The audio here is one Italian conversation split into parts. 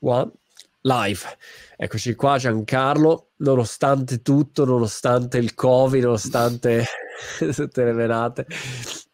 One, live. Eccoci qua Giancarlo, nonostante tutto, nonostante il Covid, nonostante tutte le menate.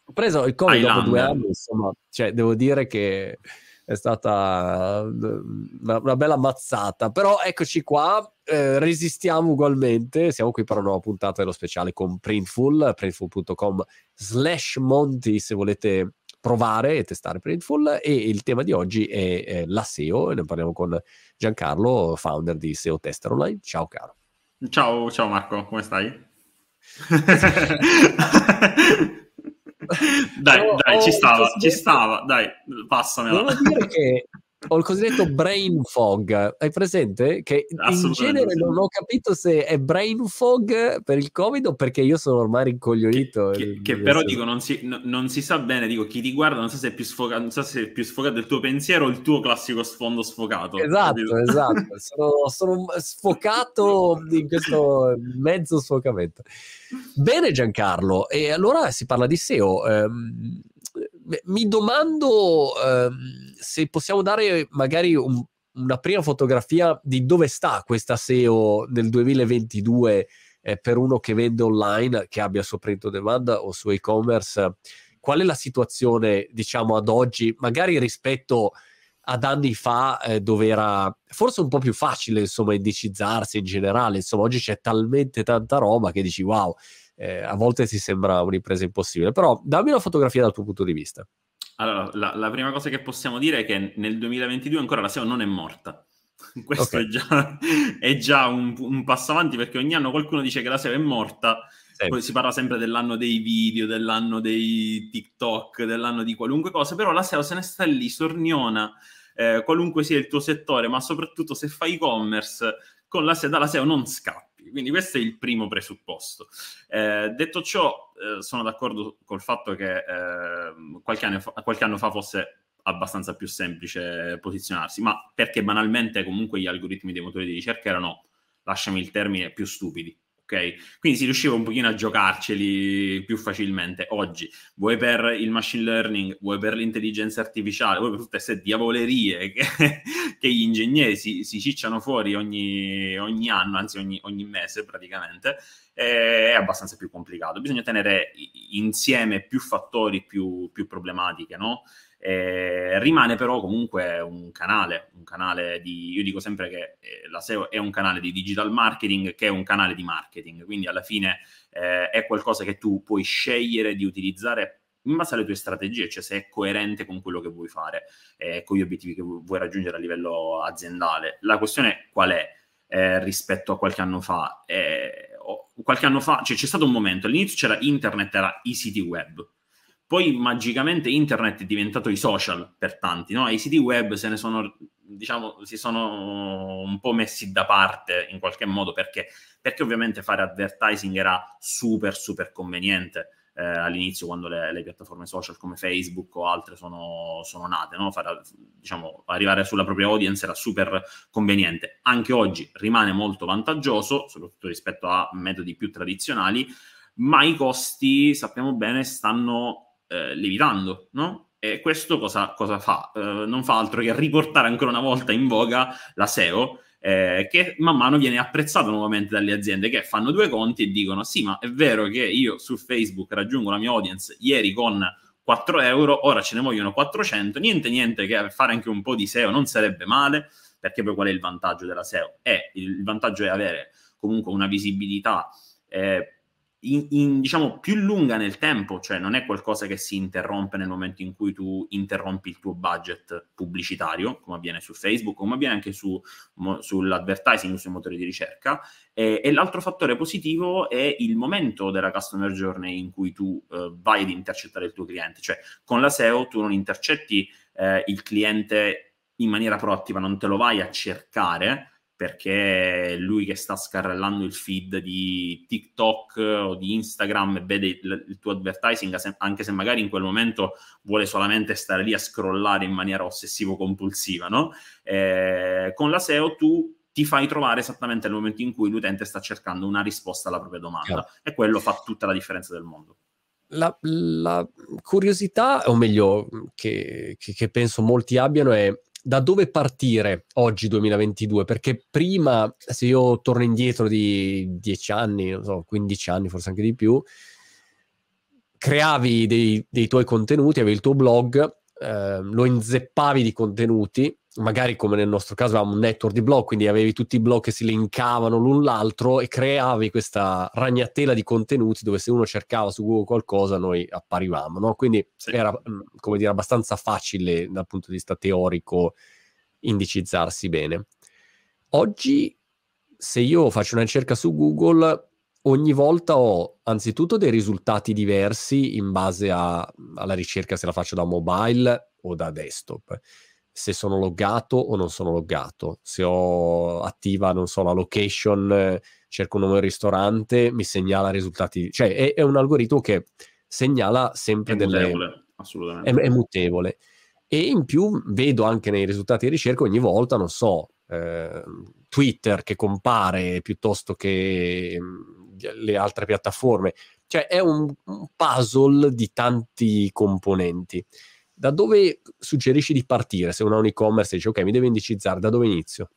Ho preso il Covid Highlander. dopo due anni, insomma, cioè, devo dire che è stata una, una bella mazzata, però eccoci qua, eh, resistiamo ugualmente, siamo qui per una nuova puntata dello speciale con Printful, printful.com slash Monti se volete provare e testare Printful e il tema di oggi è, è la SEO e ne parliamo con Giancarlo, founder di SEO Tester Online. Ciao caro. Ciao, ciao Marco, come stai? dai, oh, dai, ci stava, ci stava, dai, passamela. Devo dire che ho il cosiddetto brain fog. Hai presente? Che in genere non ho capito se è brain fog per il Covid o perché io sono ormai rincoglionito. Che, che, che però dico, non si, no, non si, sa bene, dico, chi ti guarda non sa so se è più sfocato, non so se è più sfocato il tuo pensiero o il tuo classico sfondo sfocato. Esatto, capito? esatto. sono, sono sfocato in questo mezzo sfocamento. Bene Giancarlo, e allora si parla di SEO. Um, mi domando um, se possiamo dare magari un, una prima fotografia di dove sta questa SEO nel 2022 eh, per uno che vende online, che abbia su print on demand o su e-commerce. Qual è la situazione, diciamo, ad oggi, magari rispetto ad anni fa, eh, dove era forse un po' più facile, insomma, indicizzarsi in generale. Insomma, oggi c'è talmente tanta roba che dici, wow, eh, a volte ti sembra un'impresa impossibile, però dammi una fotografia dal tuo punto di vista. Allora, la, la prima cosa che possiamo dire è che nel 2022 ancora la SEO non è morta. Questo okay. è già, è già un, un, passo avanti perché ogni anno qualcuno dice che la SEO è morta, sì. poi si parla sempre dell'anno dei video, dell'anno dei TikTok, dell'anno di qualunque cosa, però la SEO se ne sta lì, sorniona, eh, qualunque sia il tuo settore, ma soprattutto se fai e-commerce, con la SEO, dalla SEO non scappa quindi questo è il primo presupposto. Eh, detto ciò, eh, sono d'accordo col fatto che eh, qualche, anno fa, qualche anno fa fosse abbastanza più semplice posizionarsi, ma perché banalmente comunque gli algoritmi dei motori di ricerca erano, lasciami il termine, più stupidi ok? Quindi si riusciva un pochino a giocarceli più facilmente. Oggi, vuoi per il machine learning, vuoi per l'intelligenza artificiale, vuoi per tutte queste diavolerie che, che gli ingegneri si, si cicciano fuori ogni, ogni, anno, anzi ogni, ogni mese praticamente, è abbastanza più complicato. Bisogna tenere insieme più fattori, più, più problematiche, no? Eh, rimane però comunque un canale, un canale di, io dico sempre che eh, la SEO è un canale di digital marketing che è un canale di marketing, quindi alla fine eh, è qualcosa che tu puoi scegliere di utilizzare in base alle tue strategie, cioè se è coerente con quello che vuoi fare, eh, con gli obiettivi che vuoi raggiungere a livello aziendale. La questione qual è eh, rispetto a qualche anno fa? Qualche anno fa, cioè c'è stato un momento, all'inizio c'era internet, era i siti web, poi magicamente internet è diventato i social per tanti, no? I siti web se ne sono, diciamo, si sono un po' messi da parte in qualche modo perché, perché ovviamente fare advertising era super, super conveniente. Eh, all'inizio quando le, le, piattaforme social come Facebook o altre sono, sono nate, no? Fare, diciamo, arrivare sulla propria audience era super conveniente. Anche oggi rimane molto vantaggioso, soprattutto rispetto a metodi più tradizionali, ma i costi, sappiamo bene, stanno eh, lievitando, no? E questo cosa, cosa fa? Eh, non fa altro che riportare ancora una volta in voga la SEO, eh, che man mano viene apprezzato nuovamente dalle aziende che fanno due conti e dicono sì, ma è vero che io su Facebook raggiungo la mia audience ieri con 4 euro, ora ce ne vogliono 400, niente niente che fare anche un po' di SEO non sarebbe male, perché poi qual è il vantaggio della SEO? È, il vantaggio è avere comunque una visibilità eh, in, in, diciamo più lunga nel tempo, cioè non è qualcosa che si interrompe nel momento in cui tu interrompi il tuo budget pubblicitario, come avviene su Facebook, come avviene anche su, mo, sull'advertising, sui motori di ricerca. E, e, l'altro fattore positivo è il momento della customer journey in cui tu eh, vai ad intercettare il tuo cliente, cioè con la SEO tu non intercetti eh, il cliente in maniera proattiva, non te lo vai a cercare, perché lui che sta scarrellando il feed di TikTok o di Instagram e vede il, il, tuo advertising, anche se magari in quel momento vuole solamente stare lì a scrollare in maniera ossessivo-compulsiva, no? Eh, con la SEO tu ti fai trovare esattamente nel momento in cui l'utente sta cercando una risposta alla propria domanda Chiaro. e quello fa tutta la differenza del mondo. La, la curiosità, o meglio, che, che, che penso molti abbiano è da dove partire oggi 2022? Perché prima, se io torno indietro di 10 anni, non so, 15 anni, forse anche di più, creavi dei, dei tuoi contenuti, avevi il tuo blog, eh, lo inzeppavi di contenuti magari come nel nostro caso avevamo un network di blog, quindi avevi tutti i blog che si linkavano l'un l'altro e creavi questa ragnatela di contenuti dove se uno cercava su Google qualcosa noi apparivamo, no? Quindi sì. era, mm, come dire, abbastanza facile dal punto di vista teorico indicizzarsi bene. Oggi, se io faccio una ricerca su Google, ogni volta ho anzitutto dei risultati diversi in base a, alla ricerca se la faccio da mobile o da desktop se sono loggato o non sono loggato, se ho attiva, non so, la location, cerco un nome del ristorante, mi segnala risultati, cioè è, è un algoritmo che segnala sempre è delle... Mutevole, assolutamente. È, è, mutevole. E in più vedo anche nei risultati di ricerca ogni volta, non so, eh, Twitter che compare piuttosto che mm, le altre piattaforme. Cioè è un, un puzzle di tanti componenti da dove suggerisci di partire? Se uno ha un e-commerce e dice ok, mi deve indicizzare, da dove inizio?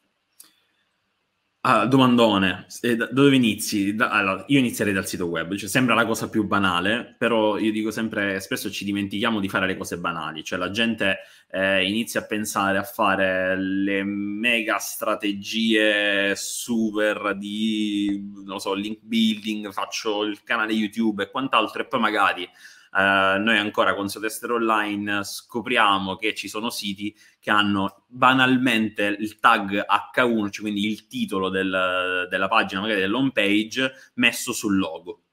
Ah, domandone, da dove inizi? Da, allora, io inizierei dal sito web, cioè, sembra la cosa più banale, però io dico sempre, spesso ci dimentichiamo di fare le cose banali, cioè la gente eh, inizia a pensare a fare le mega strategie super di, non so, link building, faccio il canale YouTube e quant'altro e poi magari Uh, noi ancora con Sotester Online scopriamo che ci sono siti che hanno banalmente il tag H1, cioè quindi il titolo del, della pagina, magari dell'home page, messo sul logo,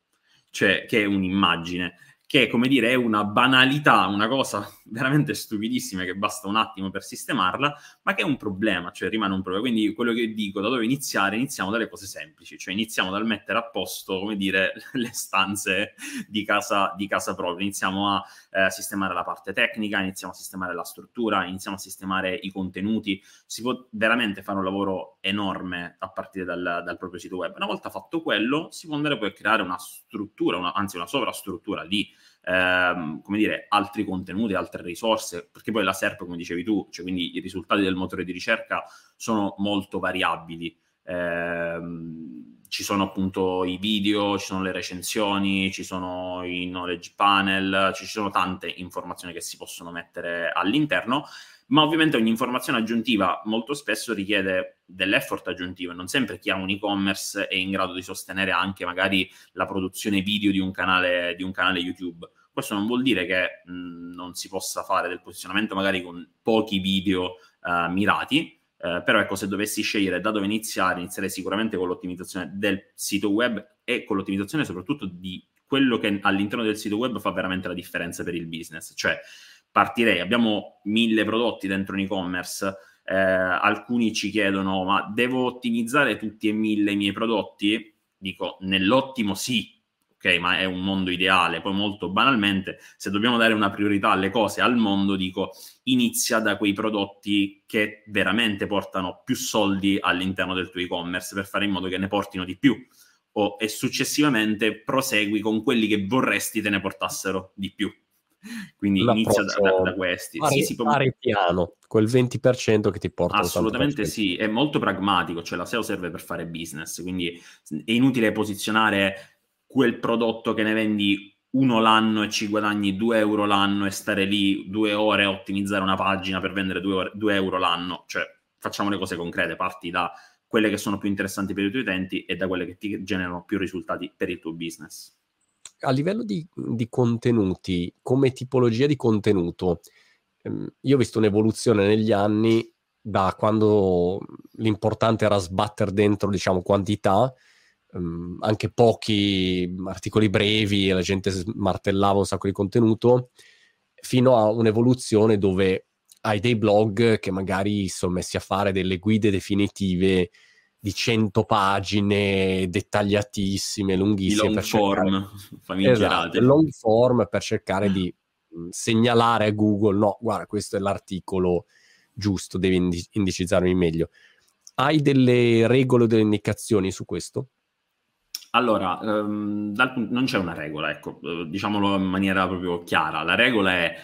cioè che è un'immagine che come dire è una banalità, una cosa veramente stupidissima che basta un attimo per sistemarla, ma che è un problema, cioè rimane un problema. Quindi quello che dico, da dove iniziare? Iniziamo dalle cose semplici, cioè iniziamo dal mettere a posto, come dire, le stanze di casa, di casa propria, iniziamo a eh, sistemare la parte tecnica, iniziamo a sistemare la struttura, iniziamo a sistemare i contenuti, si può veramente fare un lavoro enorme a partire dal, dal proprio sito web. Una volta fatto quello, si può andare poi a creare una struttura, una, anzi una sovrastruttura di ehm, come dire, altri contenuti, altre risorse, perché poi la SERP, come dicevi tu, cioè quindi i risultati del motore di ricerca sono molto variabili. Ehm, ci sono appunto i video, ci sono le recensioni, ci sono i knowledge panel, ci sono tante informazioni che si possono mettere all'interno, ma ovviamente ogni informazione aggiuntiva molto spesso richiede dell'effort aggiuntivo non sempre chi ha un e-commerce è in grado di sostenere anche magari la produzione video di un canale, di un canale YouTube. Questo non vuol dire che mh, non si possa fare del posizionamento magari con pochi video uh, mirati, Uh, però ecco, se dovessi scegliere da dove iniziare, inizierei sicuramente con l'ottimizzazione del sito web e con l'ottimizzazione soprattutto di quello che all'interno del sito web fa veramente la differenza per il business. Cioè, partirei, abbiamo mille prodotti dentro un e-commerce, eh, alcuni ci chiedono, ma devo ottimizzare tutti e mille i miei prodotti? Dico, nell'ottimo sì, ok, ma è un mondo ideale. Poi molto banalmente, se dobbiamo dare una priorità alle cose, al mondo, dico inizia da quei prodotti che veramente portano più soldi all'interno del tuo e-commerce per fare in modo che ne portino di più. O, e successivamente prosegui con quelli che vorresti te ne portassero di più. Quindi inizia da, da, da, questi. Fare, sì, sì, fare piano, quel 20% che ti porta Assolutamente sì, è molto pragmatico, cioè la SEO serve per fare business, quindi è inutile posizionare quel prodotto che ne vendi uno l'anno e ci guadagni 2 euro l'anno e stare lì due ore a ottimizzare una pagina per vendere 2 euro l'anno. Cioè, facciamo le cose concrete, parti da quelle che sono più interessanti per i tuoi utenti e da quelle che ti generano più risultati per il tuo business. A livello di, di contenuti, come tipologia di contenuto, ehm, io ho visto un'evoluzione negli anni da quando l'importante era sbattere dentro, diciamo, quantità, um, anche pochi articoli brevi e la gente martellava un sacco di contenuto, fino a un'evoluzione dove hai dei blog che magari sono messi a fare delle guide definitive di 100 pagine dettagliatissime, lunghissime. Long form, famigerate. Esatto, long form per cercare di segnalare a Google, no, guarda, questo è l'articolo giusto, devi indicizzarmi meglio. Hai delle regole o delle indicazioni su questo? Allora, um, dal, non c'è una regola, ecco, uh, diciamolo in maniera proprio chiara. La regola è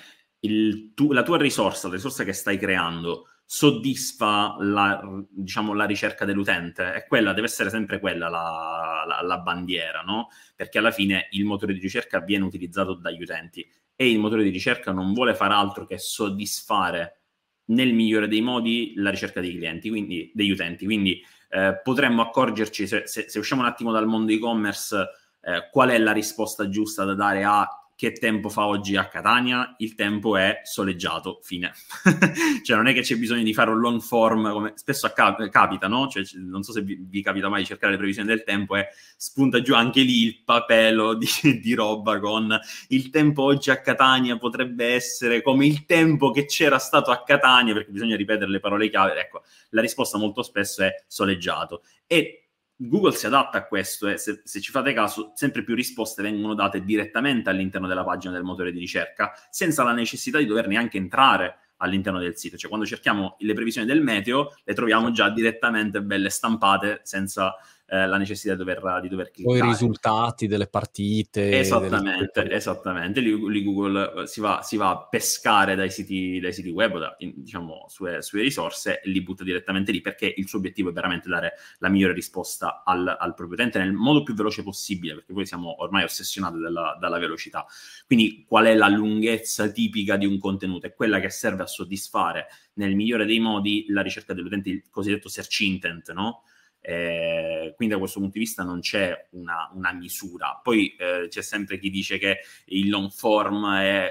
il, tu, la tua risorsa, la risorsa che stai creando, soddisfa la, diciamo, la ricerca dell'utente. E quella deve essere sempre quella la, la, la, bandiera, no? Perché alla fine il motore di ricerca viene utilizzato dagli utenti e il motore di ricerca non vuole fare altro che soddisfare nel migliore dei modi la ricerca dei clienti, quindi degli utenti. Quindi eh, potremmo accorgerci, se, se, se, usciamo un attimo dal mondo e-commerce, eh, qual è la risposta giusta da dare a che tempo fa oggi a Catania? Il tempo è soleggiato, fine. cioè non è che c'è bisogno di fare un long form, come spesso accap- capita, no? Cioè, non so se vi, vi, capita mai di cercare le previsioni del tempo e spunta giù anche lì il papello di, di, roba con il tempo oggi a Catania potrebbe essere come il tempo che c'era stato a Catania, perché bisogna ripetere le parole chiave. Ecco, la risposta molto spesso è soleggiato. E Google si adatta a questo e se, se, ci fate caso, sempre più risposte vengono date direttamente all'interno della pagina del motore di ricerca, senza la necessità di dover neanche entrare all'interno del sito. Cioè, quando cerchiamo le previsioni del meteo, le troviamo già direttamente belle stampate, senza eh, la necessità di dover, di dover cliccare. O i risultati delle partite. Esattamente, delle... esattamente. Lì, lì, Google eh, si va, si va, a pescare dai siti, dai siti web, da, in, diciamo, sue, sue, risorse e li butta direttamente lì perché il suo obiettivo è veramente dare la migliore risposta al, al proprio utente nel modo più veloce possibile, perché poi siamo ormai ossessionati dalla, dalla velocità. Quindi qual è la lunghezza tipica di un contenuto? È quella che serve a soddisfare nel migliore dei modi la ricerca dell'utente, il cosiddetto search intent, no? Eh, quindi da questo punto di vista non c'è una, una misura. Poi eh, c'è sempre chi dice che il long form è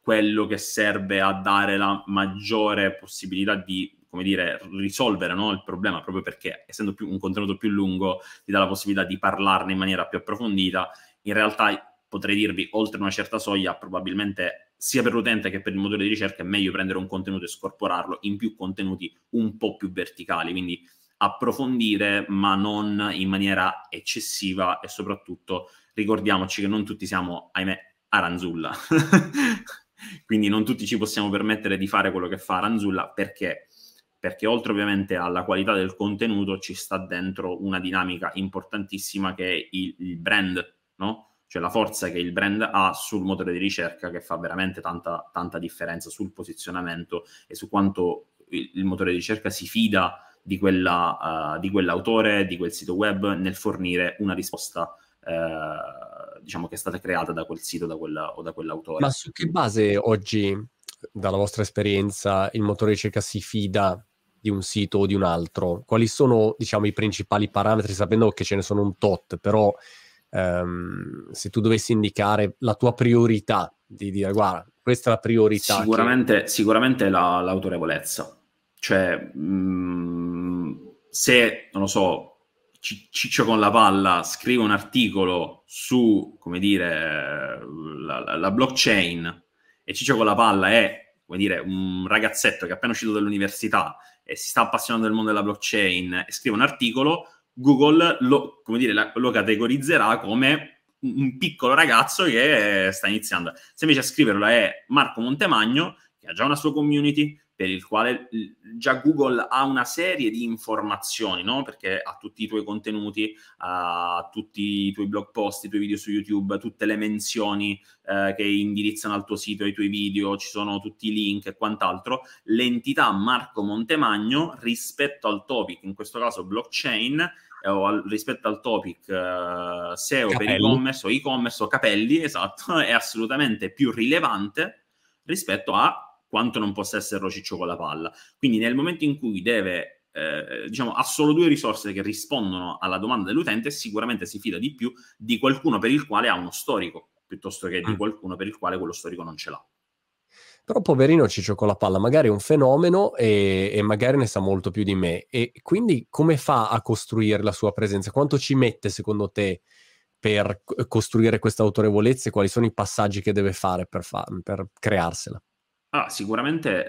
quello che serve a dare la maggiore possibilità di come dire, risolvere no, il problema, proprio perché essendo più, un contenuto più lungo ti dà la possibilità di parlarne in maniera più approfondita. In realtà potrei dirvi, oltre una certa soglia, probabilmente sia per l'utente che per il motore di ricerca è meglio prendere un contenuto e scorporarlo in più contenuti un po' più verticali. Quindi approfondire, ma non in maniera eccessiva e soprattutto ricordiamoci che non tutti siamo, ahimè, Aranzulla. Quindi non tutti ci possiamo permettere di fare quello che fa Aranzulla perché? Perché oltre ovviamente alla qualità del contenuto ci sta dentro una dinamica importantissima che è il, il brand, no? Cioè la forza che il brand ha sul motore di ricerca che fa veramente tanta, tanta differenza sul posizionamento e su quanto il, il motore di ricerca si fida di, quella, uh, di quell'autore, di quel sito web nel fornire una risposta uh, diciamo che è stata creata da quel sito da quella, o da quell'autore. Ma su che base oggi, dalla vostra esperienza, il motore di ricerca si fida di un sito o di un altro? Quali sono, diciamo, i principali parametri, sapendo che ce ne sono un tot, però um, se tu dovessi indicare la tua priorità, di dire, guarda, questa è la priorità. Sicuramente, che... sicuramente la, l'autorevolezza cioè, mh, mm, se, non lo so, Ciccio con la palla scrive un articolo su, come dire, la, la, la blockchain e Ciccio con la palla è, come dire, un ragazzetto che è appena uscito dall'università e si sta appassionando del mondo della blockchain e scrive un articolo, Google lo, come dire, lo categorizzerà come un piccolo ragazzo che sta iniziando. Se invece a scriverlo è Marco Montemagno, che ha già una sua community, per il quale già Google ha una serie di informazioni, no? perché ha tutti i tuoi contenuti, ha tutti i tuoi blog post, i tuoi video su YouTube, tutte le menzioni eh, che indirizzano al tuo sito, ai tuoi video, ci sono tutti i link e quant'altro. L'entità Marco Montemagno rispetto al topic, in questo caso blockchain, eh, o al, rispetto al topic eh, SEO capelli. per e-commerce o e-commerce o capelli, esatto, è assolutamente più rilevante rispetto a quanto non possa essere Ciccio con la palla. Quindi nel momento in cui deve, eh, diciamo, ha solo due risorse che rispondono alla domanda dell'utente, sicuramente si fida di più di qualcuno per il quale ha uno storico, piuttosto che di mm. qualcuno per il quale quello storico non ce l'ha. Però poverino Ciccio con la palla, magari è un fenomeno e, e, magari ne sa molto più di me. E quindi come fa a costruire la sua presenza? Quanto ci mette secondo te per costruire questa autorevolezza e quali sono i passaggi che deve fare per, fa- per crearsela? Ah, sicuramente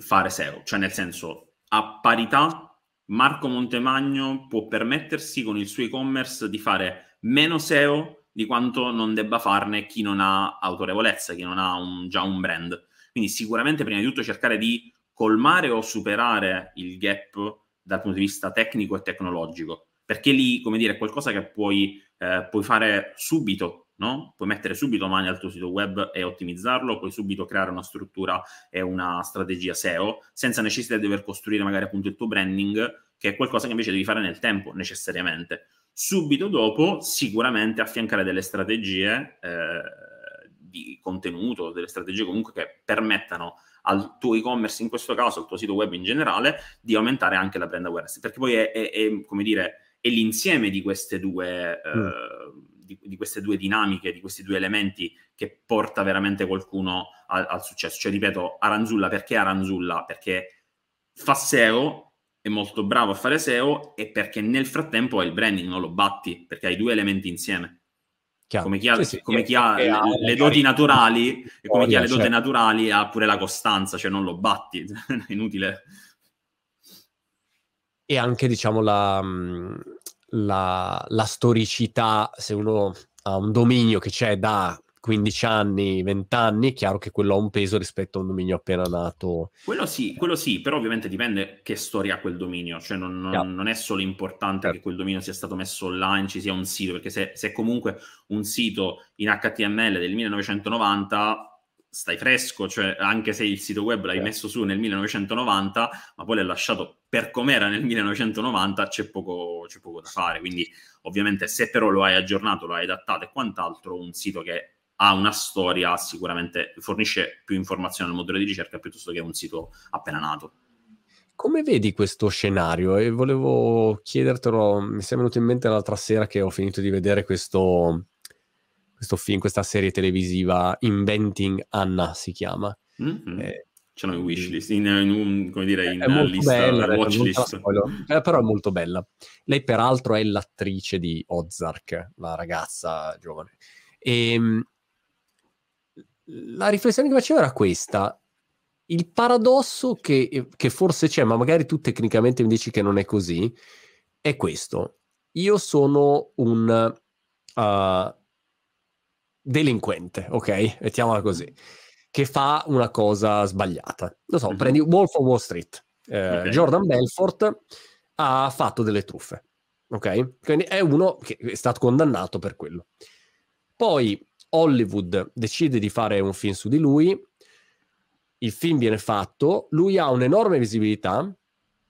fare SEO, cioè nel senso, a parità, Marco Montemagno può permettersi con il suo e-commerce di fare meno SEO di quanto non debba farne chi non ha autorevolezza, chi non ha un, già un brand. Quindi sicuramente prima di tutto cercare di colmare o superare il gap dal punto di vista tecnico e tecnologico, perché lì, come dire, è qualcosa che puoi, eh, puoi fare subito no? Puoi mettere subito mani al tuo sito web e ottimizzarlo, puoi subito creare una struttura e una strategia SEO senza necessità di dover costruire magari appunto il tuo branding, che è qualcosa che invece devi fare nel tempo necessariamente. Subito dopo, sicuramente affiancare delle strategie eh, di contenuto, delle strategie comunque che permettano al tuo e-commerce, in questo caso al tuo sito web in generale, di aumentare anche la brand awareness, perché poi è, è, è come dire, è l'insieme di queste due... Mm. Di, di, queste due dinamiche, di questi due elementi che porta veramente qualcuno al, al successo. Cioè, ripeto, Aranzulla perché Aranzulla? Perché fa SEO, è molto bravo a fare SEO e perché nel frattempo hai il branding, non lo batti, perché hai due elementi insieme. Chiaro. Come chi ha, sì, sì, come chi ha le, le doti naturali e come chi ha le doti certo. naturali ha pure la costanza, cioè non lo batti, è inutile. E anche, diciamo, la, la, la storicità, se uno ha un dominio che c'è da 15 anni, 20 anni, è chiaro che quello ha un peso rispetto a un dominio appena nato. Quello sì, quello sì, però ovviamente dipende che storia ha quel dominio, cioè non, non, yeah. non è solo importante certo. che quel dominio sia stato messo online, ci sia un sito, perché se, se è comunque un sito in HTML del 1990 stai fresco, cioè anche se il sito web l'hai messo su nel 1990, ma poi l'hai lasciato per com'era nel 1990, c'è poco, c'è poco da fare. Quindi, ovviamente, se però lo hai aggiornato, lo hai adattato e quant'altro, un sito che ha una storia sicuramente fornisce più informazioni al motore di ricerca piuttosto che un sito appena nato. Come vedi questo scenario? E volevo chiedertelo, mi è venuto in mente l'altra sera che ho finito di vedere questo, questo film, questa serie televisiva Inventing Anna si chiama. Mm-hmm. Eh, C'è una wishlist, in, in, come dire, in è lista, bella, watchlist. Eh, però è molto bella. Lei peraltro è l'attrice di Ozark, la ragazza giovane. E ehm, la riflessione che facevo era questa. Il paradosso che, che forse c'è, ma magari tu tecnicamente mi dici che non è così, è questo. Io sono un... Uh, delinquente, ok? Mettiamola così, che fa una cosa sbagliata. Lo so, mm-hmm. prendi Wolf of Wall Street. Eh, okay. Jordan Belfort ha fatto delle truffe, ok? Quindi è uno che è stato condannato per quello. Poi Hollywood decide di fare un film su di lui, il film viene fatto, lui ha un'enorme visibilità,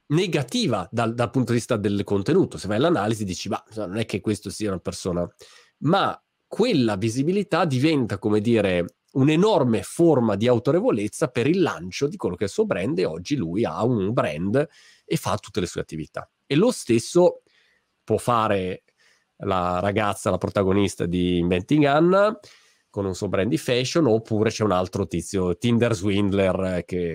negativa dal, dal punto di vista del contenuto. Se vai all'analisi dici, ma non è che questo sia una persona, ma quella visibilità diventa, come dire, un'enorme forma di autorevolezza per il lancio di quello che è il suo brand e oggi lui ha un brand e fa tutte le sue attività. E lo stesso può fare la ragazza, la protagonista di Inventing Anna con un suo brand di fashion oppure c'è un altro tizio, Tinder Swindler, che,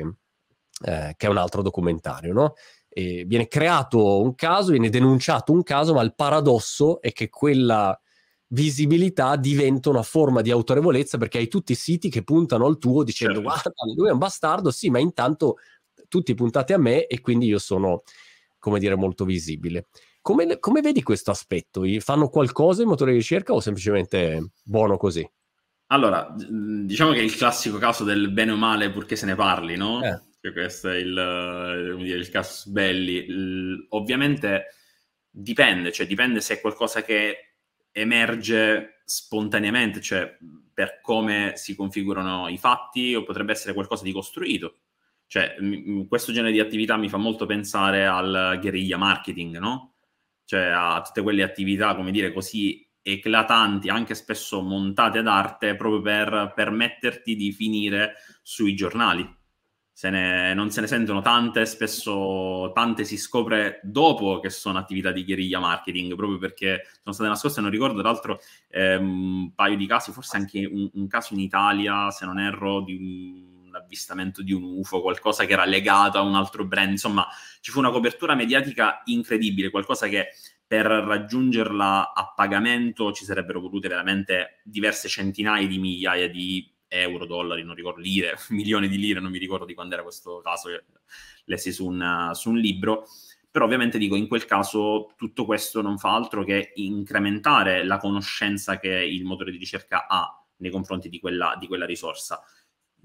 eh, che è un altro documentario, no? E viene creato un caso, viene denunciato un caso, ma il paradosso è che quella visibilità diventa una forma di autorevolezza perché hai tutti i siti che puntano al tuo dicendo certo. guarda, lui è un bastardo, sì, ma intanto tutti puntate a me e quindi io sono, come dire, molto visibile. Come, come vedi questo aspetto? Fanno qualcosa i motori di ricerca o semplicemente buono così? Allora, diciamo che è il classico caso del bene o male purché se ne parli, no? Eh. Che questo è il, dire, il caso belli. Il, ovviamente dipende, cioè dipende se è qualcosa che emerge spontaneamente, cioè per come si configurano i fatti o potrebbe essere qualcosa di costruito. Cioè, questo genere di attività mi fa molto pensare al guerriglia marketing, no? Cioè a tutte quelle attività, come dire, così eclatanti, anche spesso montate ad arte, proprio per permetterti di finire sui giornali se ne, non se ne sentono tante, spesso tante si scopre dopo che sono attività di guerriglia marketing, proprio perché sono state nascoste, non ricordo tra l'altro eh, un paio di casi, forse anche un, un, caso in Italia, se non erro, di un, un avvistamento di un UFO, qualcosa che era legato a un altro brand, insomma ci fu una copertura mediatica incredibile, qualcosa che per raggiungerla a pagamento ci sarebbero volute veramente diverse centinaia di migliaia di euro, dollari, non ricordo, lire, milioni di lire, non mi ricordo di quando era questo caso che lessi su un, su un libro. Però ovviamente dico, in quel caso tutto questo non fa altro che incrementare la conoscenza che il motore di ricerca ha nei confronti di quella, di quella risorsa.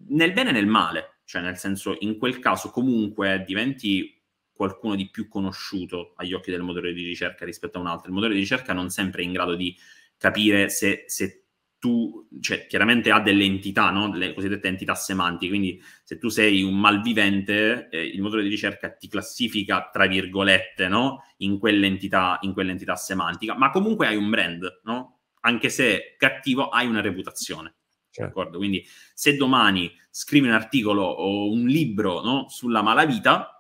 Nel bene e nel male, cioè nel senso in quel caso comunque diventi qualcuno di più conosciuto agli occhi del motore di ricerca rispetto a un altro. Il motore di ricerca non sempre è in grado di capire se, se tu, cioè, chiaramente ha delle entità, no? le cosiddette entità semantiche, quindi se tu sei un malvivente, eh, il motore di ricerca ti classifica, tra virgolette, no? in, quell'entità, in quell'entità semantica, ma comunque hai un brand, no? anche se cattivo, hai una reputazione. Certo. Quindi se domani scrivi un articolo o un libro no? sulla malavita,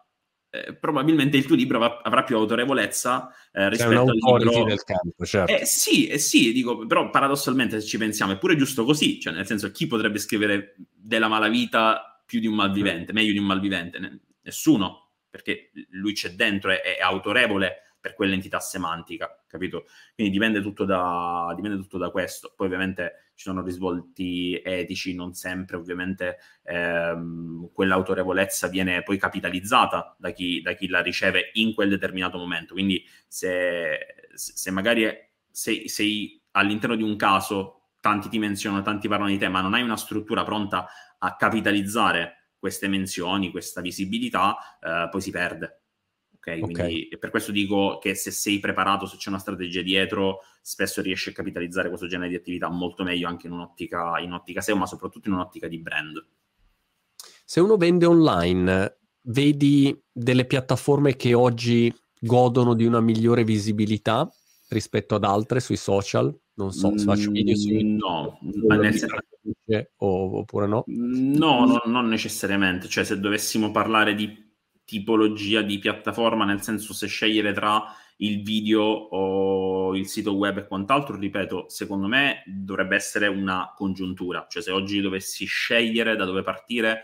eh, probabilmente il tuo libro va, avrà più autorevolezza eh, rispetto al libro del campo, certo. Eh, sì, eh, sì, dico, però paradossalmente se ci pensiamo è pure giusto così, cioè nel senso chi potrebbe scrivere della malavita più di un malvivente, meglio di un malvivente? Nessuno, perché lui c'è dentro, è, è autorevole per quell'entità semantica, capito? Quindi dipende tutto, da, dipende tutto da questo. Poi ovviamente ci sono risvolti etici, non sempre ovviamente ehm, quell'autorevolezza viene poi capitalizzata da chi, da chi, la riceve in quel determinato momento. Quindi se, se magari sei, sei all'interno di un caso, tanti ti menzionano, tanti parlano di te, ma non hai una struttura pronta a capitalizzare queste menzioni, questa visibilità, eh, poi si perde Okay? Quindi okay. per questo dico che se sei preparato, se c'è una strategia dietro, spesso riesci a capitalizzare questo genere di attività molto meglio anche in un'ottica, in un'ottica SEO, ma soprattutto in un'ottica di brand. Se uno vende online, vedi delle piattaforme che oggi godono di una migliore visibilità rispetto ad altre sui social? Non so, se faccio video su mm, No, nel senso... oppure no? No, no, non necessariamente. Cioè, se dovessimo parlare di tipologia di piattaforma, nel senso se scegliere tra il video o il sito web e quant'altro, ripeto, secondo me dovrebbe essere una congiuntura, cioè se oggi dovessi scegliere da dove partire,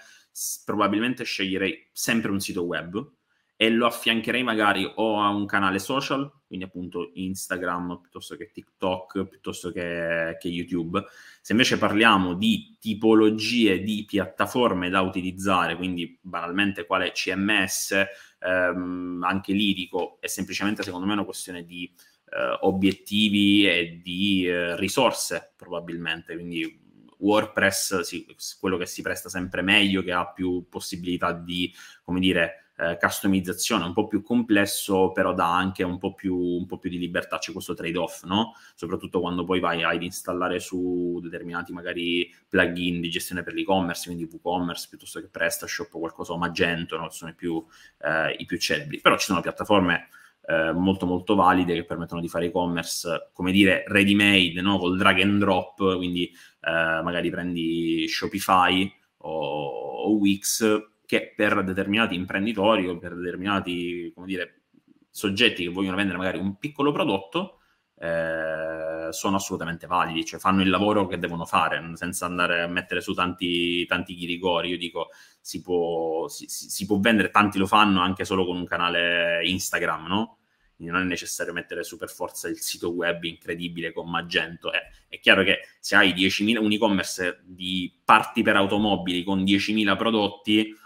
probabilmente sceglierei sempre un sito web, e lo affiancherei magari o a un canale social, quindi appunto Instagram piuttosto che TikTok, piuttosto che, che, YouTube. Se invece parliamo di tipologie di piattaforme da utilizzare, quindi banalmente quale CMS, ehm, anche lirico, è semplicemente secondo me una questione di eh, obiettivi e di eh, risorse probabilmente, quindi WordPress, sì, quello che si presta sempre meglio, che ha più possibilità di, come dire, eh, customizzazione un po' più complesso, però dà anche un po' più, un po' più di libertà, c'è questo trade-off, no? Soprattutto quando poi vai ad installare su determinati magari plugin di gestione per l'e-commerce, quindi WooCommerce piuttosto che PrestaShop o qualcosa o Magento, no? sono i più, eh, i più celebri. Però ci sono piattaforme eh, molto molto valide che permettono di fare e-commerce, come dire, ready made, no? col drag and drop, quindi eh, magari prendi Shopify o, o Wix che per determinati imprenditori o per determinati, dire, soggetti che vogliono vendere magari un piccolo prodotto, eh, sono assolutamente validi, cioè fanno il lavoro che devono fare senza andare a mettere su tanti, tanti ghirigori. Io dico, si può, si, si può vendere, tanti lo fanno anche solo con un canale Instagram, no? Quindi non è necessario mettere su per forza il sito web incredibile con Magento. Eh, è chiaro che se hai 10.000, un e-commerce di parti per automobili con 10.000 prodotti,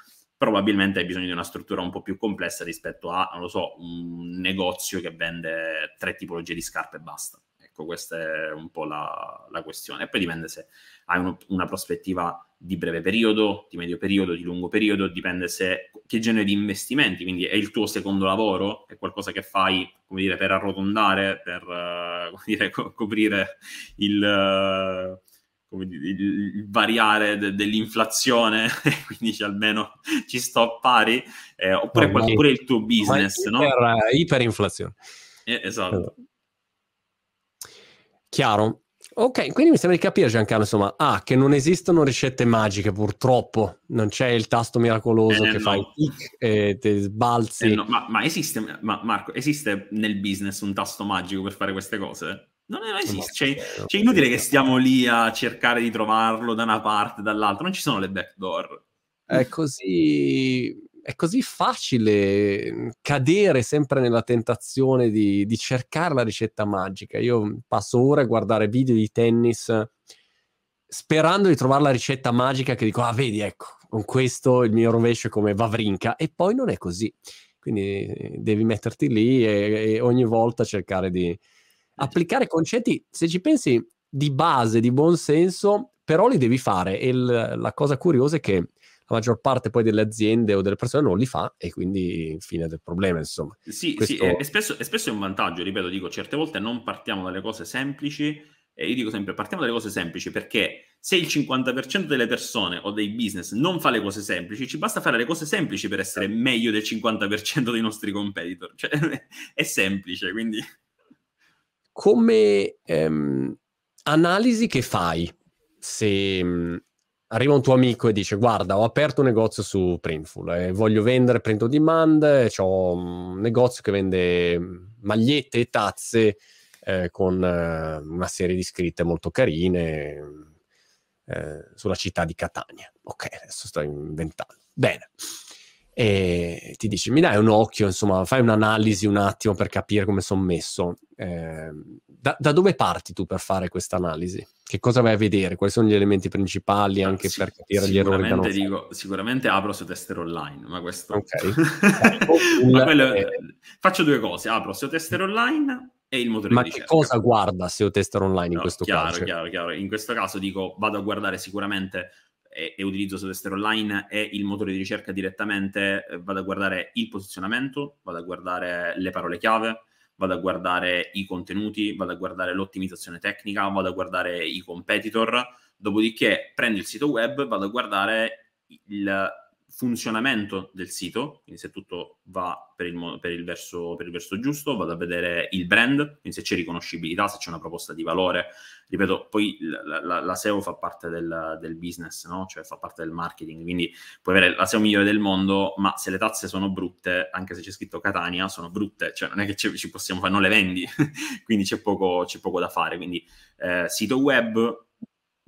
probabilmente hai bisogno di una struttura un po' più complessa rispetto a, non lo so, un negozio che vende tre tipologie di scarpe e basta. Ecco, questa è un po' la, la questione. E poi dipende se hai uno, una prospettiva di breve periodo, di medio periodo, di lungo periodo, dipende se che genere di investimenti, quindi è il tuo secondo lavoro, è qualcosa che fai, come dire, per arrotondare, per uh, dire, co- coprire il... Uh, come dire, il, il variare de, dell'inflazione, quindi almeno ci sto a pari, eh, oppure, no, qual- pure il tuo business, no? Iper, iperinflazione. Eh, esatto. Chiaro. Ok, quindi mi sembra di capire Giancarlo, insomma, ah, che non esistono ricette magiche purtroppo, non c'è il tasto miracoloso eh, che no. fai tic e ti sbalzi. Eh, no. ma, ma, esiste, ma Marco, esiste nel business un tasto magico per fare queste cose? Non, esiste, cioè, cioè, inutile che stiamo lì a cercare di trovarlo da una parte, dall'altra, non ci sono le backdoor. È così, è così facile cadere sempre nella tentazione di, di, cercare la ricetta magica. Io passo ore a guardare video di tennis sperando di trovare la ricetta magica che dico, ah vedi, ecco, con questo il mio rovescio è come Vavrinka, e poi non è così. Quindi devi metterti lì e, e ogni volta cercare di applicare concetti, se ci pensi, di base, di buon senso, però li devi fare. E l- la cosa curiosa è che la maggior parte poi delle aziende o delle persone non li fa e quindi fine del problema, insomma. Sì, Questo... sì e, spesso, e spesso è un vantaggio, ripeto, dico, certe volte non partiamo dalle cose semplici E io dico sempre, partiamo dalle cose semplici, perché se il 50% delle persone o dei business non fa le cose semplici, ci basta fare le cose semplici per essere meglio del 50% dei nostri competitor. Cioè, è semplice, quindi... Come ehm, analisi che fai se mh, arriva un tuo amico e dice guarda ho aperto un negozio su Printful e voglio vendere print on demand, ho un negozio che vende magliette e tazze eh, con eh, una serie di scritte molto carine eh, sulla città di Catania. Ok, adesso sto inventando. Bene. E ti dici, mi dai un occhio, insomma, fai un'analisi un attimo per capire come sono messo. Eh, da, da, dove parti tu per fare questa analisi? Che cosa vai a vedere? Quali sono gli elementi principali anche sì, per capire gli errori da non dico, Sicuramente apro su tester online, ma questo... Ok. ma quello... Eh, faccio due cose, apro su tester online e il motore Ma di ricerca. che cosa guarda SEO Tester Online in no, questo chiaro, caso? Chiaro, chiaro. In questo caso dico, vado a guardare sicuramente e, e utilizzo SEO Tester Online e il motore di ricerca direttamente, eh, vado a guardare il posizionamento, vado a guardare le parole chiave, vado a guardare i contenuti, vado a guardare l'ottimizzazione tecnica, vado a guardare i competitor, dopodiché prendo il sito web, vado a guardare il funzionamento del sito, quindi se tutto va per il, per, il verso, per il, verso, giusto, vado a vedere il brand, quindi se c'è riconoscibilità, se c'è una proposta di valore. Ripeto, poi la, la, la SEO fa parte del, del, business, no? cioè fa parte del marketing, quindi puoi avere la SEO migliore del mondo, ma se le tazze sono brutte, anche se c'è scritto Catania, sono brutte, cioè non è che ci possiamo fare, non le vendi, quindi c'è poco, c'è poco, da fare. Quindi eh, sito web,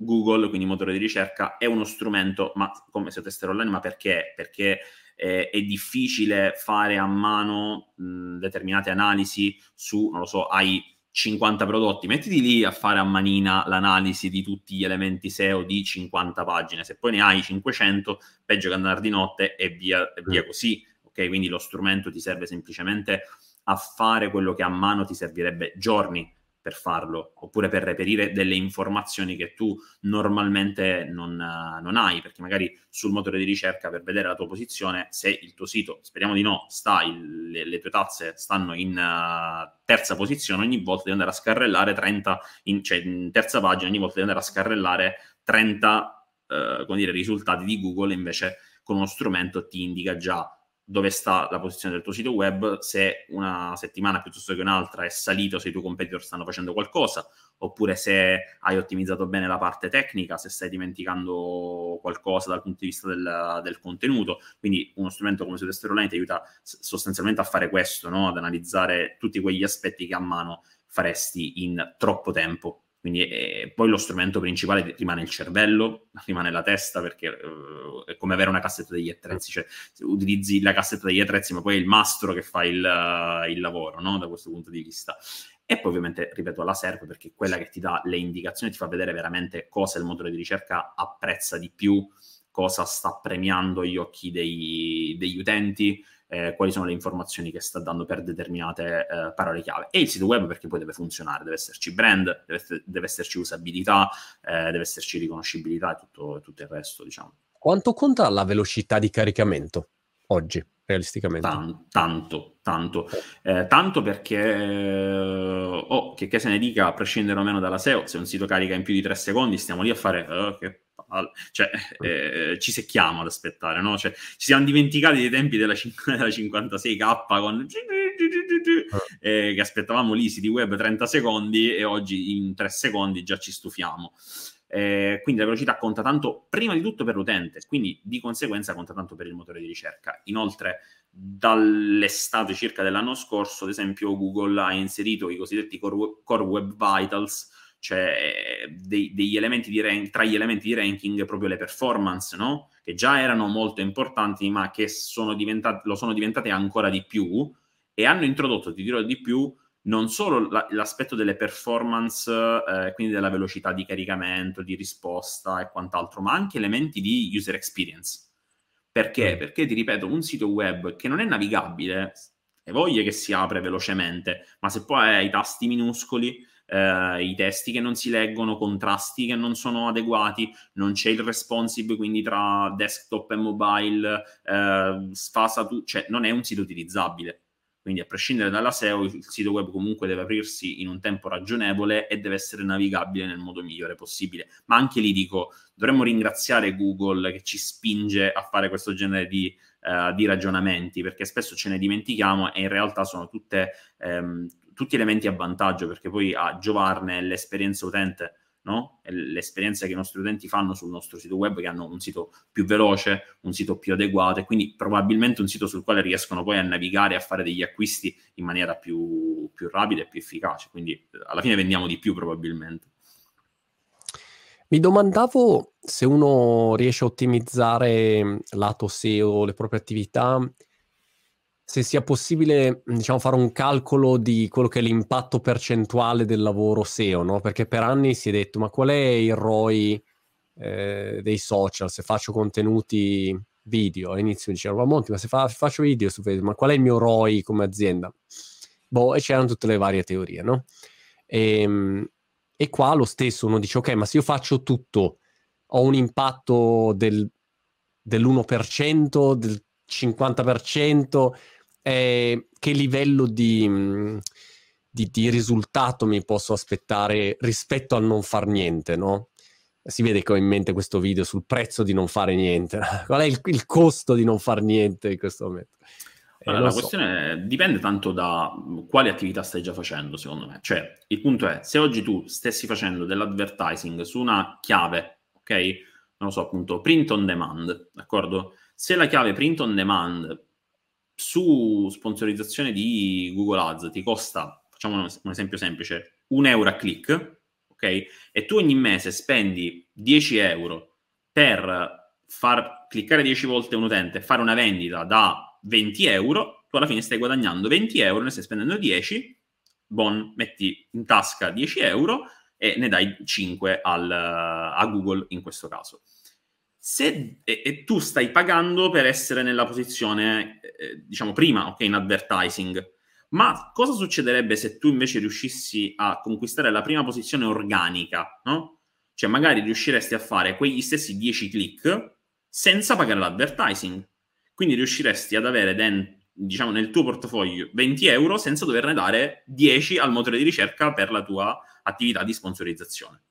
Google, quindi motore di ricerca, è uno strumento, ma come se tester online, ma perché? Perché eh, è difficile fare a mano mh, determinate analisi su, non lo so, hai 50 prodotti, mettiti lì a fare a manina l'analisi di tutti gli elementi SEO di 50 pagine, se poi ne hai 500, peggio che andare di notte e via, e via mm. così, ok? Quindi lo strumento ti serve semplicemente a fare quello che a mano ti servirebbe giorni per farlo, oppure per reperire delle informazioni che tu normalmente non, non, hai, perché magari sul motore di ricerca per vedere la tua posizione, se il tuo sito, speriamo di no, sta il, le, le, tue tazze stanno in uh, terza posizione, ogni volta devi andare a scarrellare 30, in, cioè in terza pagina, ogni volta devi andare a scarrellare 30 uh, come dire, risultati di Google, invece con uno strumento ti indica già dove sta la posizione del tuo sito web, se una settimana piuttosto che un'altra è salito, se i tuoi competitor stanno facendo qualcosa, oppure se hai ottimizzato bene la parte tecnica, se stai dimenticando qualcosa dal punto di vista del, del contenuto. Quindi uno strumento come Sudestro Online ti aiuta sostanzialmente a fare questo, no? ad analizzare tutti quegli aspetti che a mano faresti in troppo tempo. Quindi eh, poi lo strumento principale rimane il cervello, rimane la testa, perché eh, è come avere una cassetta degli attrezzi, cioè utilizzi la cassetta degli attrezzi, ma poi è il mastro che fa il, uh, il lavoro, no? da questo punto di vista. E poi ovviamente, ripeto, la serve perché è quella che ti dà le indicazioni, ti fa vedere veramente cosa il motore di ricerca apprezza di più, cosa sta premiando gli occhi dei, degli utenti, eh, quali sono le informazioni che sta dando per determinate eh, parole chiave. E il sito web perché poi deve funzionare, deve esserci brand, deve, deve esserci usabilità, eh, deve esserci riconoscibilità e tutto, tutto il resto, diciamo. Quanto conta la velocità di caricamento oggi? realisticamente? Tan- tanto, tanto. Eh, tanto perché, eh, oh, che, che se ne dica, a prescindere o meno dalla SEO, se un sito carica in più di tre secondi, stiamo lì a fare, oh, che cioè, eh, ci secchiamo ad aspettare, no? Cioè, ci siamo dimenticati dei tempi della, della 56k con eh, che aspettavamo lì siti web 30 secondi e oggi in 3 secondi già ci stufiamo. Eh, quindi la velocità conta tanto prima di tutto per l'utente, quindi di conseguenza conta tanto per il motore di ricerca. Inoltre, dall'estate circa dell'anno scorso, ad esempio, Google ha inserito i cosiddetti core Web Vitals, cioè dei, degli elementi di rank, tra gli elementi di ranking proprio le performance, no? che già erano molto importanti, ma che sono lo sono diventate ancora di più e hanno introdotto, ti dirò di più, non solo la, l'aspetto delle performance, eh, quindi della velocità di caricamento, di risposta e quant'altro, ma anche elementi di user experience. Perché? Mm. Perché ti ripeto, un sito web che non è navigabile, e voglia che si apre velocemente, ma se poi hai i tasti minuscoli, eh, i testi che non si leggono, contrasti che non sono adeguati, non c'è il responsive, quindi tra desktop e mobile, eh, sfasa tu, cioè non è un sito utilizzabile. Quindi a prescindere dalla SEO, il sito web comunque deve aprirsi in un tempo ragionevole e deve essere navigabile nel modo migliore possibile. Ma anche lì dico, dovremmo ringraziare Google che ci spinge a fare questo genere di, uh, di ragionamenti, perché spesso ce ne dimentichiamo e in realtà sono tutte, um, tutti elementi a vantaggio, perché poi a giovarne l'esperienza utente no? l'esperienza che i nostri utenti fanno sul nostro sito web, che hanno un sito più veloce, un sito più adeguato e quindi probabilmente un sito sul quale riescono poi a navigare a fare degli acquisti in maniera più, più rapida e più efficace. Quindi eh, alla fine vendiamo di più probabilmente. Mi domandavo se uno riesce a ottimizzare lato SEO le proprie attività se sia possibile, diciamo, fare un calcolo di quello che è l'impatto percentuale del lavoro SEO, no? Perché per anni si è detto, ma qual è il ROI eh, dei social? Se faccio contenuti video, all'inizio dicevano, ma Monti, ma se fa, faccio video su Facebook, ma qual è il mio ROI come azienda? Boh, e c'erano tutte le varie teorie, no? E, ehm, e qua lo stesso, uno dice, ok, ma se io faccio tutto, ho un impatto del, dell'1%, del 50%, eh, che livello di, mm, di, di, risultato mi posso aspettare rispetto al non far niente, no? Si vede che ho in mente questo video sul prezzo di non fare niente. Qual è il, il costo di non fare niente in questo momento? Eh, allora, la so. questione dipende tanto da quali attività stai già facendo, secondo me. Cioè, il punto è, se oggi tu stessi facendo dell'advertising su una chiave, ok? Non lo so, appunto, print on demand, d'accordo? Se la chiave print on demand su sponsorizzazione di Google Ads ti costa, facciamo un, esempio semplice, un euro a click, ok? E tu ogni mese spendi 10 euro per far cliccare 10 volte un utente fare una vendita da 20 euro, tu alla fine stai guadagnando 20 euro, ne stai spendendo 10, bon, metti in tasca 10 euro e ne dai 5 al, a Google in questo caso se e, e, tu stai pagando per essere nella posizione, eh, diciamo, prima, ok, in advertising. Ma cosa succederebbe se tu invece riuscissi a conquistare la prima posizione organica, no? Cioè magari riusciresti a fare quegli stessi 10 click senza pagare l'advertising. Quindi riusciresti ad avere den- diciamo nel tuo portafoglio 20 euro senza doverne dare 10 al motore di ricerca per la tua attività di sponsorizzazione.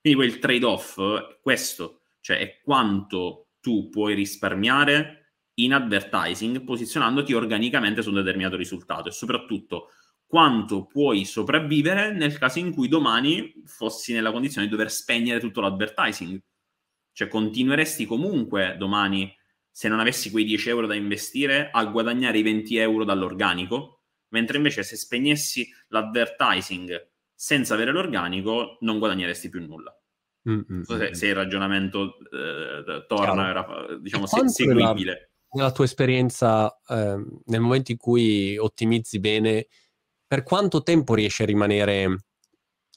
Quindi quel trade-off è questo cioè è quanto tu puoi risparmiare in advertising posizionandoti organicamente su un determinato risultato e soprattutto quanto puoi sopravvivere nel caso in cui domani fossi nella condizione di dover spegnere tutto l'advertising. Cioè continueresti comunque domani, se non avessi quei 10 euro da investire, a guadagnare i 20 euro dall'organico, mentre invece se spegnessi l'advertising senza avere l'organico non guadagneresti più nulla. Mm-hmm. Se, mm, se, il ragionamento eh, torna, era, diciamo, se, seguibile. Nella, nella tua esperienza, eh, nel momento in cui ottimizzi bene, per quanto tempo riesci a rimanere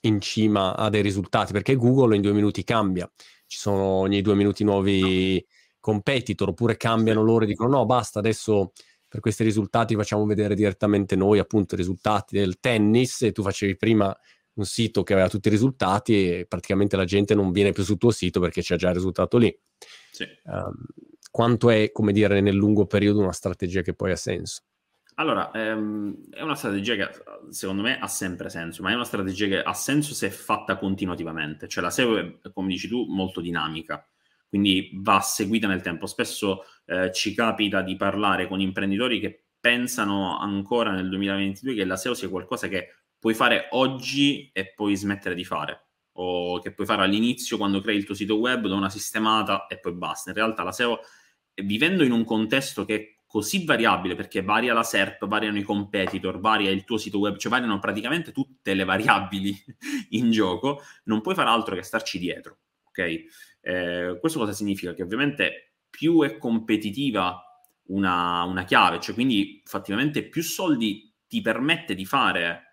in cima a dei risultati? Perché Google in due minuti cambia, ci sono ogni due minuti nuovi competitor, oppure cambiano sì. loro e dicono no, basta, adesso per questi risultati facciamo vedere direttamente noi appunto i risultati del tennis e tu facevi prima un sito che aveva tutti i risultati e praticamente la gente non viene più sul tuo sito perché c'è già il risultato lì. Sì. Um, quanto è, come dire, nel lungo periodo una strategia che poi ha senso? Allora, ehm, è una strategia che secondo me ha sempre senso, ma è una strategia che ha senso se è fatta continuativamente. Cioè la SEO è, come dici tu, molto dinamica, quindi va seguita nel tempo. Spesso eh, ci capita di parlare con imprenditori che pensano ancora nel 2022 che la SEO sia qualcosa che puoi fare oggi e poi smettere di fare, o che puoi fare all'inizio quando crei il tuo sito web, da una sistemata e poi basta. In realtà la SEO, vivendo in un contesto che è così variabile, perché varia la SERP, variano i competitor, varia il tuo sito web, cioè variano praticamente tutte le variabili in gioco, non puoi fare altro che starci dietro, ok? Eh, questo cosa significa? Che ovviamente più è competitiva una, una chiave, cioè quindi effettivamente più soldi ti permette di fare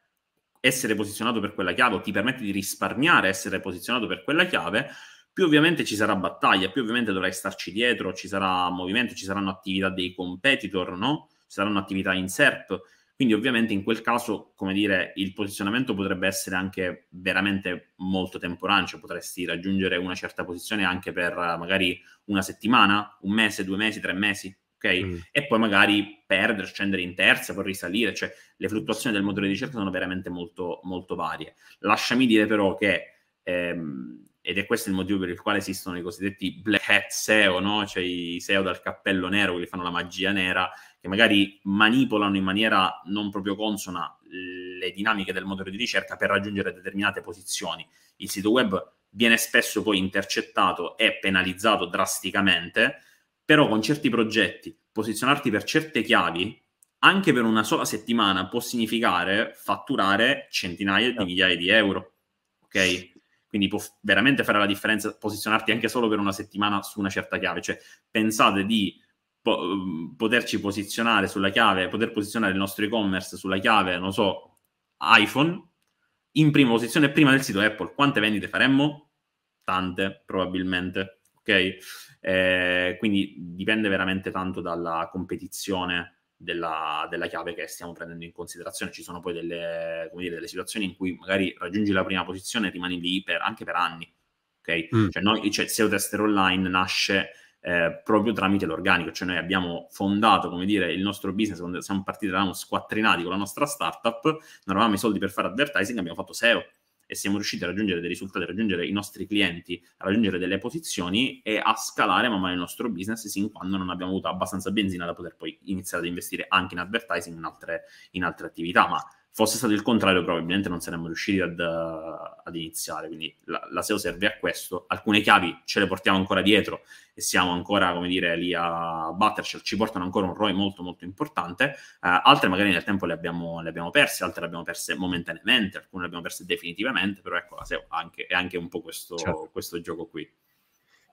essere posizionato per quella chiave o ti permette di risparmiare essere posizionato per quella chiave, più ovviamente ci sarà battaglia, più ovviamente dovrai starci dietro, ci sarà movimento, ci saranno attività dei competitor, no? Ci saranno attività in SERP. Quindi ovviamente in quel caso, come dire, il posizionamento potrebbe essere anche veramente molto temporaneo, potresti raggiungere una certa posizione anche per magari una settimana, un mese, due mesi, tre mesi, ok? Mm. E poi magari perdere, scendere in terza, poi risalire, cioè le fluttuazioni del motore di ricerca sono veramente molto, molto varie. Lasciami dire però che, ehm, ed è questo il motivo per il quale esistono i cosiddetti black hat SEO, no? cioè i SEO dal cappello nero, che fanno la magia nera, che magari manipolano in maniera non proprio consona le dinamiche del motore di ricerca per raggiungere determinate posizioni. Il sito web viene spesso poi intercettato e penalizzato drasticamente, però con certi progetti posizionarti per certe chiavi anche per una sola settimana può significare fatturare centinaia di certo. migliaia di euro. Ok? Quindi può veramente fare la differenza posizionarti anche solo per una settimana su una certa chiave. Cioè, pensate di po- poterci posizionare sulla chiave, poter posizionare il nostro e-commerce sulla chiave, non so, iPhone, in prima posizione prima del sito Apple. Quante vendite faremmo? Tante, probabilmente. Ok? Eh, quindi dipende veramente tanto dalla competizione della, della, chiave che stiamo prendendo in considerazione. Ci sono poi delle, dire, delle, situazioni in cui magari raggiungi la prima posizione e rimani lì per, anche per anni. Ok? Mm. Cioè, noi, cioè, SEO Tester Online nasce eh, proprio tramite l'organico, cioè noi abbiamo fondato, come dire, il nostro business quando siamo partiti, eravamo squattrinati con la nostra startup, non avevamo i soldi per fare advertising, abbiamo fatto SEO e siamo riusciti a raggiungere dei risultati, a raggiungere i nostri clienti, a raggiungere delle posizioni e a scalare man mano il nostro business sin quando non abbiamo avuto abbastanza benzina da poter poi iniziare ad investire anche in advertising in altre, in altre attività. Ma fosse stato il contrario, probabilmente non saremmo riusciti ad, uh, ad iniziare. Quindi la, la, SEO serve a questo. Alcune chiavi ce le portiamo ancora dietro e siamo ancora, come dire, lì a batterci, ci portano ancora un ROI molto, molto importante. Uh, altre magari nel tempo le abbiamo, le abbiamo, perse, altre le abbiamo perse momentaneamente, alcune le abbiamo perse definitivamente, però ecco, la SEO anche, è anche un po' questo, certo. questo gioco qui.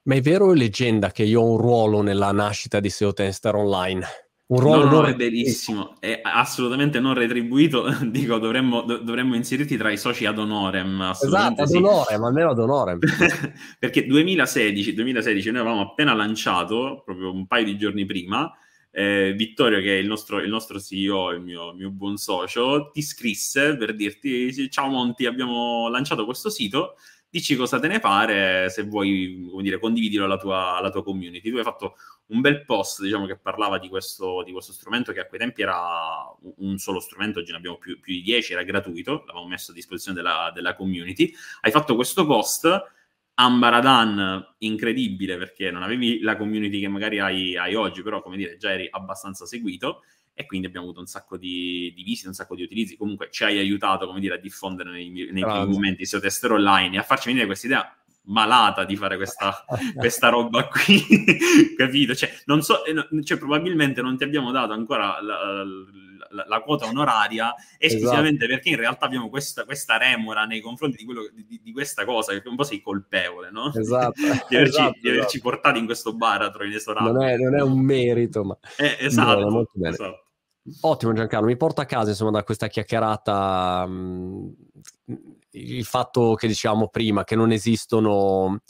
Ma è vero o leggenda che io ho un ruolo nella nascita di SEO Tester Online? Un ruolo no, no, è verissimo, è assolutamente non retribuito. Dico, dovremmo, do, dovremmo inserirti tra i soci ad honorem. Esatto, ad sì. honorem, almeno ad honorem. Perché 2016, 2016 noi avevamo appena lanciato, proprio un paio di giorni prima, eh, Vittorio, che è il nostro, il nostro CEO, il mio, mio, buon socio, ti scrisse per dirti: Ciao Monti, abbiamo lanciato questo sito dici cosa te ne pare, se vuoi, come dire, condividilo alla tua, alla tua community. Tu hai fatto un bel post, diciamo, che parlava di questo, di questo strumento che a quei tempi era un solo strumento, oggi ne abbiamo più, più di 10, era gratuito, l'avevamo messo a disposizione della, della community. Hai fatto questo post, Ambaradan incredibile perché non avevi la community che magari hai, hai, oggi, però come dire già eri abbastanza seguito e quindi abbiamo avuto un sacco di, di visite, un sacco di utilizzi. Comunque ci hai aiutato, come dire, a diffondere nei, nei primi momenti il suo tester online e a farci venire questa idea malata di fare questa, questa roba qui, capito? Cioè, non so, eh, cioè, probabilmente non ti abbiamo dato ancora la, la, la quota onoraria esclusivamente esatto. perché in realtà abbiamo questa, questa remora nei confronti di, quello, di, di, questa cosa, che un po' sei colpevole, no? Esatto. di averci, esatto, di averci esatto. portati in questo baratro inesorabile. Non è, non è un merito, ma... Eh, esatto, molto bene. esatto. Ottimo Giancarlo, mi porta a casa insomma da questa chiacchierata mh, il fatto che dicevamo prima che non esistono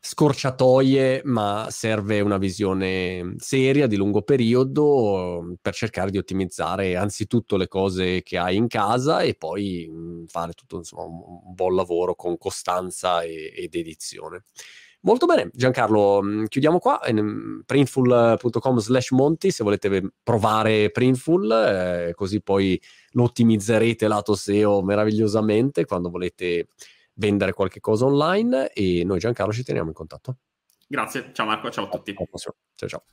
scorciatoie, ma serve una visione seria di lungo periodo per cercare di ottimizzare anzitutto le cose che hai in casa e poi fare tutto insomma, un, buon lavoro con costanza e, ed edizione. Molto bene, Giancarlo, mm, chiudiamo qua. printful.com slash monti se volete provare Printful, eh, così poi lo ottimizzerete lato SEO meravigliosamente quando volete vendere qualche cosa online e noi Giancarlo ci teniamo in contatto. Grazie, ciao Marco, ciao a tutti. Ciao ciao.